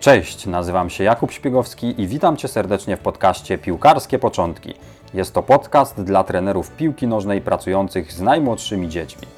Cześć, nazywam się Jakub Śpiegowski i witam Cię serdecznie w podcaście Piłkarskie Początki. Jest to podcast dla trenerów piłki nożnej pracujących z najmłodszymi dziećmi.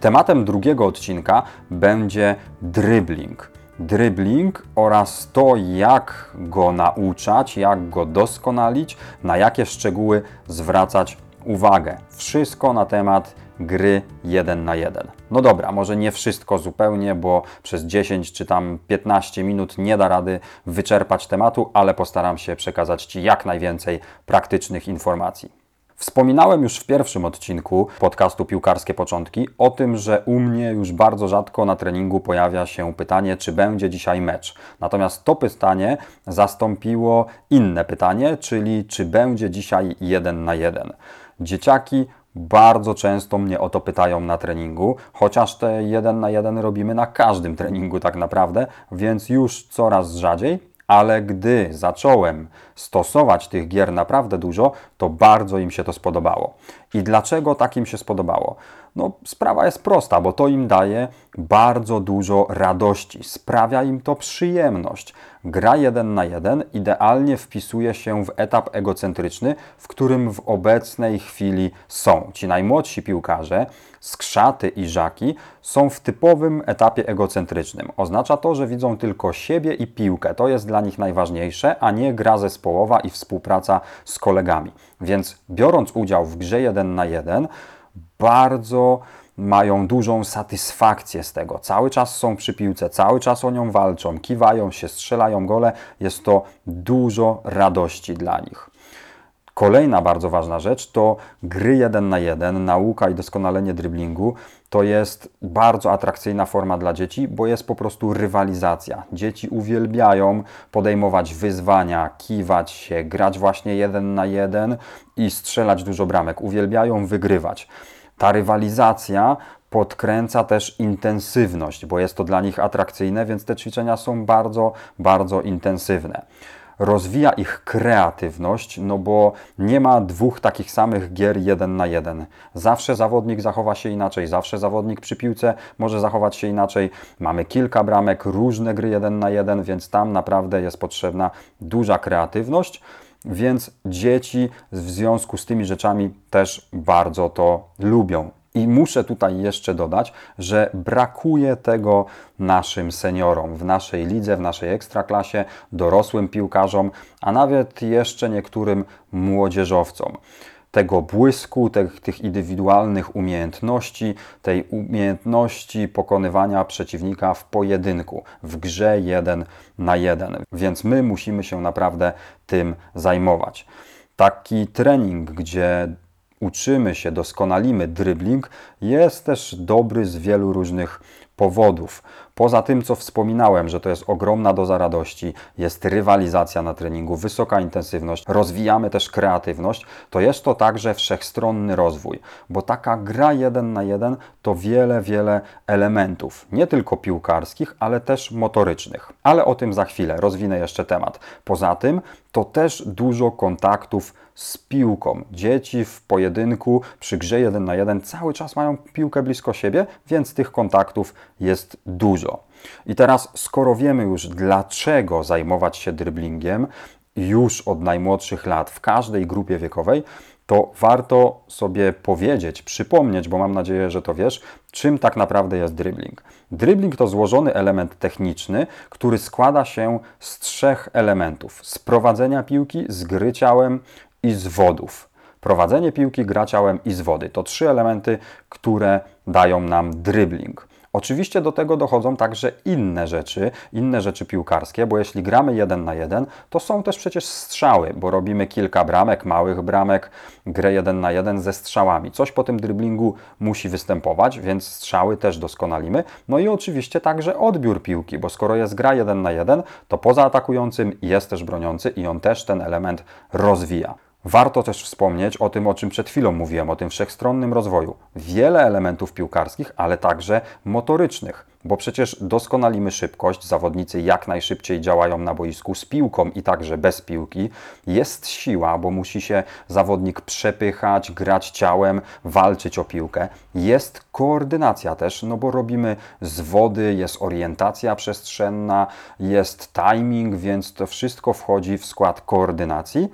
Tematem drugiego odcinka będzie dribbling. Dribbling oraz to, jak go nauczać, jak go doskonalić, na jakie szczegóły zwracać uwagę. Wszystko na temat gry 1 na 1. No dobra, może nie wszystko zupełnie, bo przez 10 czy tam 15 minut nie da rady wyczerpać tematu, ale postaram się przekazać Ci jak najwięcej praktycznych informacji. Wspominałem już w pierwszym odcinku podcastu Piłkarskie Początki o tym, że u mnie już bardzo rzadko na treningu pojawia się pytanie, czy będzie dzisiaj mecz. Natomiast to pytanie zastąpiło inne pytanie, czyli czy będzie dzisiaj jeden na jeden. Dzieciaki bardzo często mnie o to pytają na treningu, chociaż te jeden na jeden robimy na każdym treningu tak naprawdę, więc już coraz rzadziej, ale gdy zacząłem stosować tych gier naprawdę dużo, to bardzo im się to spodobało. I dlaczego tak im się spodobało? No, sprawa jest prosta, bo to im daje bardzo dużo radości, sprawia im to przyjemność. Gra jeden na jeden idealnie wpisuje się w etap egocentryczny, w którym w obecnej chwili są. Ci najmłodsi piłkarze, skrzaty i żaki, są w typowym etapie egocentrycznym. Oznacza to, że widzą tylko siebie i piłkę. To jest dla nich najważniejsze, a nie gra zespołowa i współpraca z kolegami. Więc biorąc udział w grze jeden na jeden, bardzo mają dużą satysfakcję z tego. Cały czas są przy piłce, cały czas o nią walczą, kiwają się, strzelają gole. Jest to dużo radości dla nich. Kolejna bardzo ważna rzecz to gry jeden na jeden, nauka i doskonalenie driblingu. To jest bardzo atrakcyjna forma dla dzieci, bo jest po prostu rywalizacja. Dzieci uwielbiają podejmować wyzwania, kiwać się, grać właśnie jeden na jeden i strzelać dużo bramek. Uwielbiają wygrywać. Ta rywalizacja podkręca też intensywność, bo jest to dla nich atrakcyjne, więc te ćwiczenia są bardzo, bardzo intensywne rozwija ich kreatywność, no bo nie ma dwóch takich samych gier jeden na jeden. Zawsze zawodnik zachowa się inaczej, zawsze zawodnik przy piłce może zachować się inaczej. Mamy kilka bramek, różne gry jeden na jeden, więc tam naprawdę jest potrzebna duża kreatywność. Więc dzieci w związku z tymi rzeczami też bardzo to lubią. I muszę tutaj jeszcze dodać, że brakuje tego naszym seniorom w naszej lidze, w naszej ekstraklasie, dorosłym piłkarzom, a nawet jeszcze niektórym młodzieżowcom tego błysku, tych, tych indywidualnych umiejętności, tej umiejętności pokonywania przeciwnika w pojedynku, w grze jeden na jeden. Więc my musimy się naprawdę tym zajmować. Taki trening, gdzie uczymy się, doskonalimy dribbling, jest też dobry z wielu różnych powodów. Poza tym, co wspominałem, że to jest ogromna doza radości, jest rywalizacja na treningu, wysoka intensywność, rozwijamy też kreatywność, to jest to także wszechstronny rozwój, bo taka gra jeden na jeden to wiele, wiele elementów, nie tylko piłkarskich, ale też motorycznych. Ale o tym za chwilę, rozwinę jeszcze temat. Poza tym, to też dużo kontaktów z piłką. Dzieci w pojedynku przy grze jeden na jeden cały czas mają piłkę blisko siebie, więc tych kontaktów jest dużo. I teraz, skoro wiemy już, dlaczego zajmować się dribblingiem już od najmłodszych lat w każdej grupie wiekowej, to warto sobie powiedzieć, przypomnieć, bo mam nadzieję, że to wiesz, czym tak naprawdę jest dribbling. Dribbling to złożony element techniczny, który składa się z trzech elementów: z prowadzenia piłki, z gry ciałem i z wodów. Prowadzenie piłki, gra ciałem i z wody to trzy elementy, które dają nam dribbling. Oczywiście do tego dochodzą także inne rzeczy, inne rzeczy piłkarskie, bo jeśli gramy jeden na jeden, to są też przecież strzały, bo robimy kilka bramek, małych bramek, grę jeden na jeden ze strzałami. Coś po tym dryblingu musi występować, więc strzały też doskonalimy. No i oczywiście także odbiór piłki, bo skoro jest gra jeden na jeden, to poza atakującym jest też broniący i on też ten element rozwija. Warto też wspomnieć o tym, o czym przed chwilą mówiłem, o tym wszechstronnym rozwoju. Wiele elementów piłkarskich, ale także motorycznych. bo przecież doskonalimy szybkość, zawodnicy jak najszybciej działają na boisku z piłką i także bez piłki. Jest siła, bo musi się zawodnik przepychać, grać ciałem, walczyć o piłkę. Jest koordynacja też, no bo robimy z wody, jest orientacja przestrzenna, jest timing, więc to wszystko wchodzi w skład koordynacji.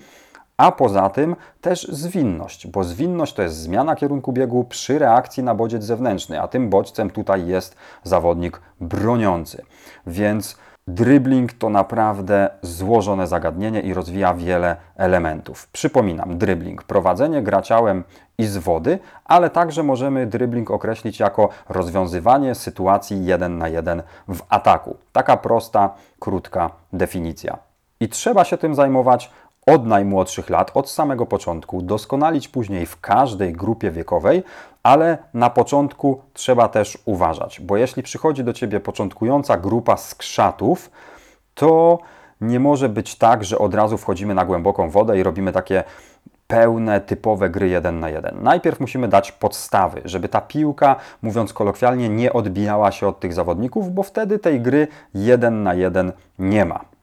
A poza tym też zwinność, bo zwinność to jest zmiana kierunku biegu przy reakcji na bodziec zewnętrzny, a tym bodźcem tutaj jest zawodnik broniący. Więc dribbling to naprawdę złożone zagadnienie i rozwija wiele elementów. Przypominam, dribbling, prowadzenie gra ciałem i z wody, ale także możemy dribbling określić jako rozwiązywanie sytuacji jeden na jeden w ataku. Taka prosta, krótka definicja. I trzeba się tym zajmować od najmłodszych lat, od samego początku, doskonalić później w każdej grupie wiekowej, ale na początku trzeba też uważać, bo jeśli przychodzi do Ciebie początkująca grupa skrzatów, to nie może być tak, że od razu wchodzimy na głęboką wodę i robimy takie pełne, typowe gry jeden na jeden. Najpierw musimy dać podstawy, żeby ta piłka, mówiąc kolokwialnie, nie odbijała się od tych zawodników, bo wtedy tej gry jeden na jeden nie ma.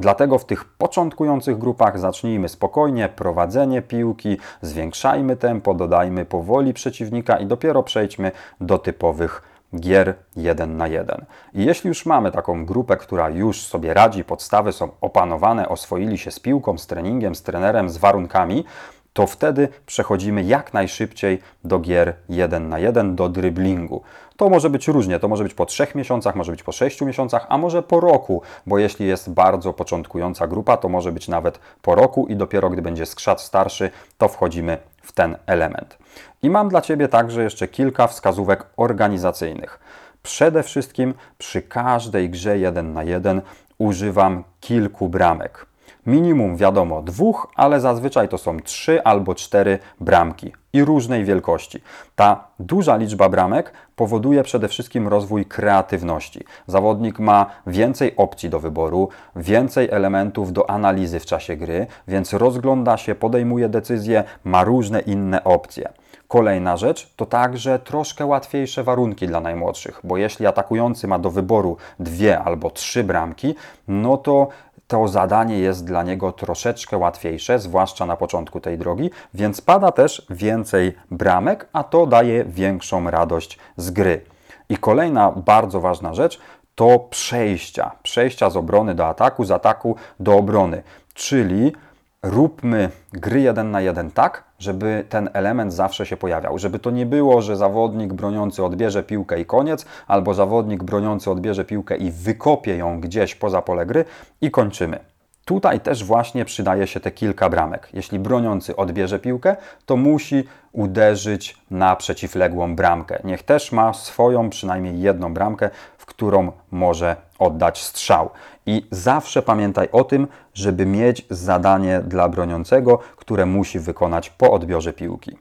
Dlatego w tych początkujących grupach zacznijmy spokojnie, prowadzenie piłki, zwiększajmy tempo, dodajmy powoli przeciwnika i dopiero przejdźmy do typowych gier 1 na 1. I jeśli już mamy taką grupę, która już sobie radzi, podstawy są opanowane, oswoili się z piłką, z treningiem, z trenerem, z warunkami, to wtedy przechodzimy jak najszybciej do gier 1 na 1, do dryblingu. To może być różnie, to może być po 3 miesiącach, może być po 6 miesiącach, a może po roku, bo jeśli jest bardzo początkująca grupa, to może być nawet po roku i dopiero gdy będzie skrzat starszy, to wchodzimy w ten element. I mam dla Ciebie także jeszcze kilka wskazówek organizacyjnych. Przede wszystkim przy każdej grze 1 na 1 używam kilku bramek. Minimum wiadomo dwóch, ale zazwyczaj to są trzy albo cztery bramki i różnej wielkości. Ta duża liczba bramek powoduje przede wszystkim rozwój kreatywności. Zawodnik ma więcej opcji do wyboru, więcej elementów do analizy w czasie gry, więc rozgląda się, podejmuje decyzje, ma różne inne opcje. Kolejna rzecz to także troszkę łatwiejsze warunki dla najmłodszych, bo jeśli atakujący ma do wyboru dwie albo trzy bramki, no to to zadanie jest dla niego troszeczkę łatwiejsze, zwłaszcza na początku tej drogi, więc pada też więcej bramek, a to daje większą radość z gry. I kolejna bardzo ważna rzecz to przejścia. Przejścia z obrony do ataku, z ataku do obrony. Czyli róbmy gry jeden na jeden tak, żeby ten element zawsze się pojawiał. Żeby to nie było, że zawodnik broniący odbierze piłkę i koniec, albo zawodnik broniący odbierze piłkę i wykopie ją gdzieś poza pole gry i kończymy. Tutaj też właśnie przydaje się te kilka bramek. Jeśli broniący odbierze piłkę, to musi uderzyć na przeciwległą bramkę. Niech też ma swoją przynajmniej jedną bramkę, którą może oddać strzał. I zawsze pamiętaj o tym, żeby mieć zadanie dla broniącego, które musi wykonać po odbiorze piłki.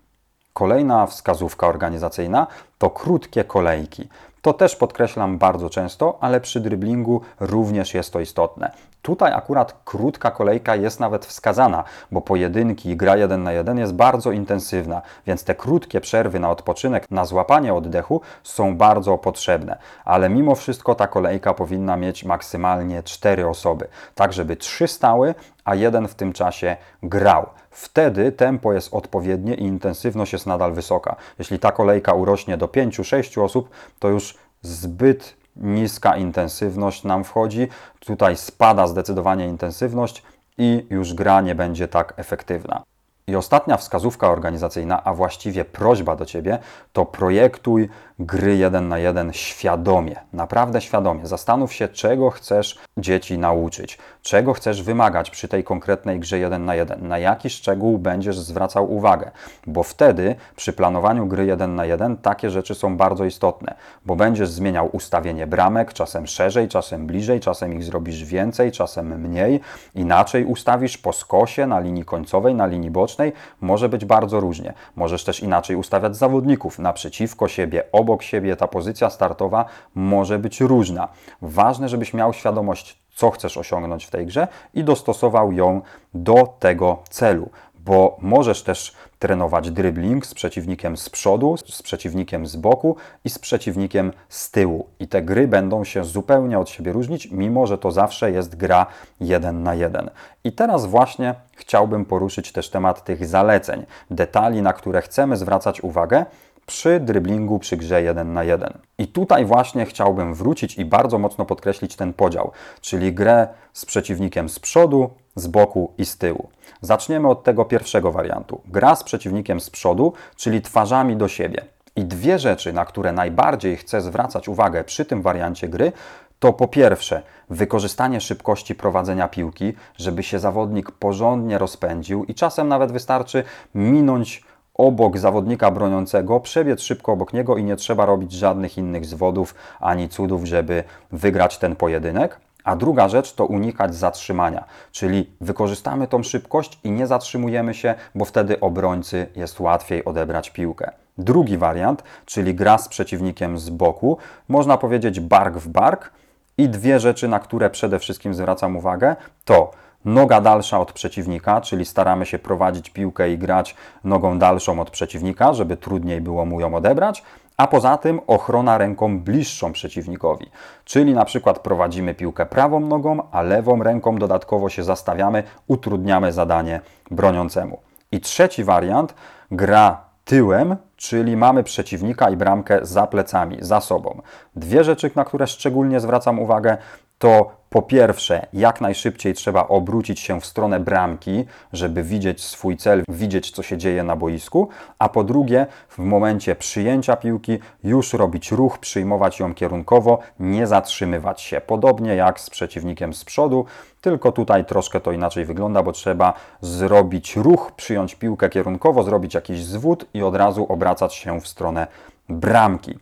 Kolejna wskazówka organizacyjna to krótkie kolejki. To też podkreślam bardzo często, ale przy dryblingu również jest to istotne. Tutaj akurat krótka kolejka jest nawet wskazana, bo pojedynki i gra jeden na jeden jest bardzo intensywna, więc te krótkie przerwy na odpoczynek, na złapanie oddechu są bardzo potrzebne. Ale mimo wszystko ta kolejka powinna mieć maksymalnie cztery osoby, tak żeby trzy stały, a jeden w tym czasie grał. Wtedy tempo jest odpowiednie i intensywność jest nadal wysoka. Jeśli ta kolejka urośnie do 5-6 osób, to już zbyt niska intensywność nam wchodzi. Tutaj spada zdecydowanie intensywność i już gra nie będzie tak efektywna. I ostatnia wskazówka organizacyjna, a właściwie prośba do Ciebie, to projektuj gry jeden na jeden świadomie, naprawdę świadomie. Zastanów się, czego chcesz dzieci nauczyć, czego chcesz wymagać przy tej konkretnej grze jeden na jeden, na jaki szczegół będziesz zwracał uwagę, bo wtedy przy planowaniu gry jeden na jeden takie rzeczy są bardzo istotne, bo będziesz zmieniał ustawienie bramek, czasem szerzej, czasem bliżej, czasem ich zrobisz więcej, czasem mniej, inaczej ustawisz po skosie, na linii końcowej, na linii bocznej, może być bardzo różnie. Możesz też inaczej ustawiać zawodników naprzeciwko siebie, obok obok siebie, ta pozycja startowa może być różna. Ważne, żebyś miał świadomość, co chcesz osiągnąć w tej grze i dostosował ją do tego celu, bo możesz też trenować dribbling z przeciwnikiem z przodu, z przeciwnikiem z boku i z przeciwnikiem z tyłu. I te gry będą się zupełnie od siebie różnić, mimo że to zawsze jest gra jeden na jeden. I teraz właśnie chciałbym poruszyć też temat tych zaleceń, detali, na które chcemy zwracać uwagę przy dryblingu, przy grze 1 na 1. I tutaj właśnie chciałbym wrócić i bardzo mocno podkreślić ten podział, czyli grę z przeciwnikiem z przodu, z boku i z tyłu. Zaczniemy od tego pierwszego wariantu. Gra z przeciwnikiem z przodu, czyli twarzami do siebie. I dwie rzeczy, na które najbardziej chcę zwracać uwagę przy tym wariancie gry, to po pierwsze wykorzystanie szybkości prowadzenia piłki, żeby się zawodnik porządnie rozpędził i czasem nawet wystarczy minąć obok zawodnika broniącego, przebiec szybko obok niego i nie trzeba robić żadnych innych zwodów ani cudów, żeby wygrać ten pojedynek. A druga rzecz to unikać zatrzymania, czyli wykorzystamy tą szybkość i nie zatrzymujemy się, bo wtedy obrońcy jest łatwiej odebrać piłkę. Drugi wariant, czyli gra z przeciwnikiem z boku, można powiedzieć bark w bark. I dwie rzeczy, na które przede wszystkim zwracam uwagę, to noga dalsza od przeciwnika, czyli staramy się prowadzić piłkę i grać nogą dalszą od przeciwnika, żeby trudniej było mu ją odebrać, a poza tym ochrona ręką bliższą przeciwnikowi. Czyli na przykład prowadzimy piłkę prawą nogą, a lewą ręką dodatkowo się zastawiamy, utrudniamy zadanie broniącemu. I trzeci wariant, gra tyłem, czyli mamy przeciwnika i bramkę za plecami, za sobą. Dwie rzeczy, na które szczególnie zwracam uwagę, to po pierwsze, jak najszybciej trzeba obrócić się w stronę bramki, żeby widzieć swój cel, widzieć co się dzieje na boisku, a po drugie, w momencie przyjęcia piłki już robić ruch, przyjmować ją kierunkowo, nie zatrzymywać się. Podobnie jak z przeciwnikiem z przodu, tylko tutaj troszkę to inaczej wygląda, bo trzeba zrobić ruch, przyjąć piłkę kierunkowo, zrobić jakiś zwód i od razu obracać się w stronę bramki.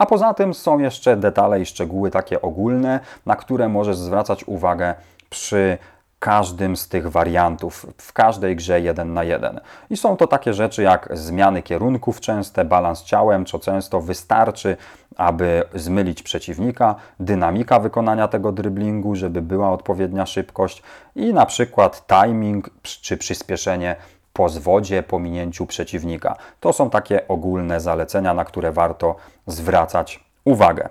A poza tym są jeszcze detale i szczegóły takie ogólne, na które możesz zwracać uwagę przy każdym z tych wariantów, w każdej grze 1 na 1. I są to takie rzeczy jak zmiany kierunków częste, balans ciałem, co często wystarczy, aby zmylić przeciwnika, dynamika wykonania tego dryblingu, żeby była odpowiednia szybkość i na przykład timing czy przyspieszenie po zwodzie, po minięciu przeciwnika. To są takie ogólne zalecenia, na które warto zwracać uwagę.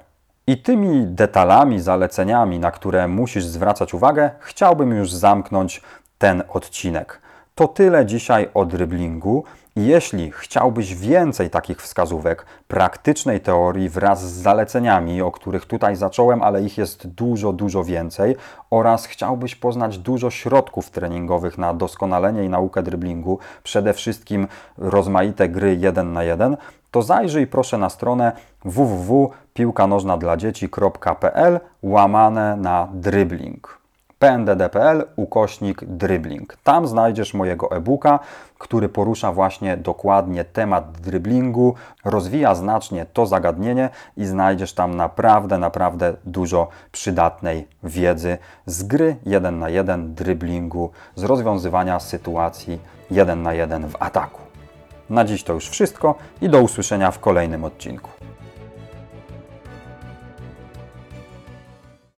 I tymi detalami, zaleceniami, na które musisz zwracać uwagę, chciałbym już zamknąć ten odcinek. To tyle dzisiaj o dryblingu. Jeśli chciałbyś więcej takich wskazówek, praktycznej teorii wraz z zaleceniami, o których tutaj zacząłem, ale ich jest dużo, dużo więcej, oraz chciałbyś poznać dużo środków treningowych na doskonalenie i naukę dryblingu, przede wszystkim rozmaite gry 1 na 1, to zajrzyj proszę na stronę www.piłkanożnadladzieci.pl łamane na dribbling pndd.pl ukośnik dribbling. Tam znajdziesz mojego e-booka, który porusza właśnie dokładnie temat dribblingu, rozwija znacznie to zagadnienie i znajdziesz tam naprawdę, naprawdę dużo przydatnej wiedzy z gry 1 na 1 dribblingu, z rozwiązywania sytuacji 1 na 1 w ataku. Na dziś to już wszystko i do usłyszenia w kolejnym odcinku.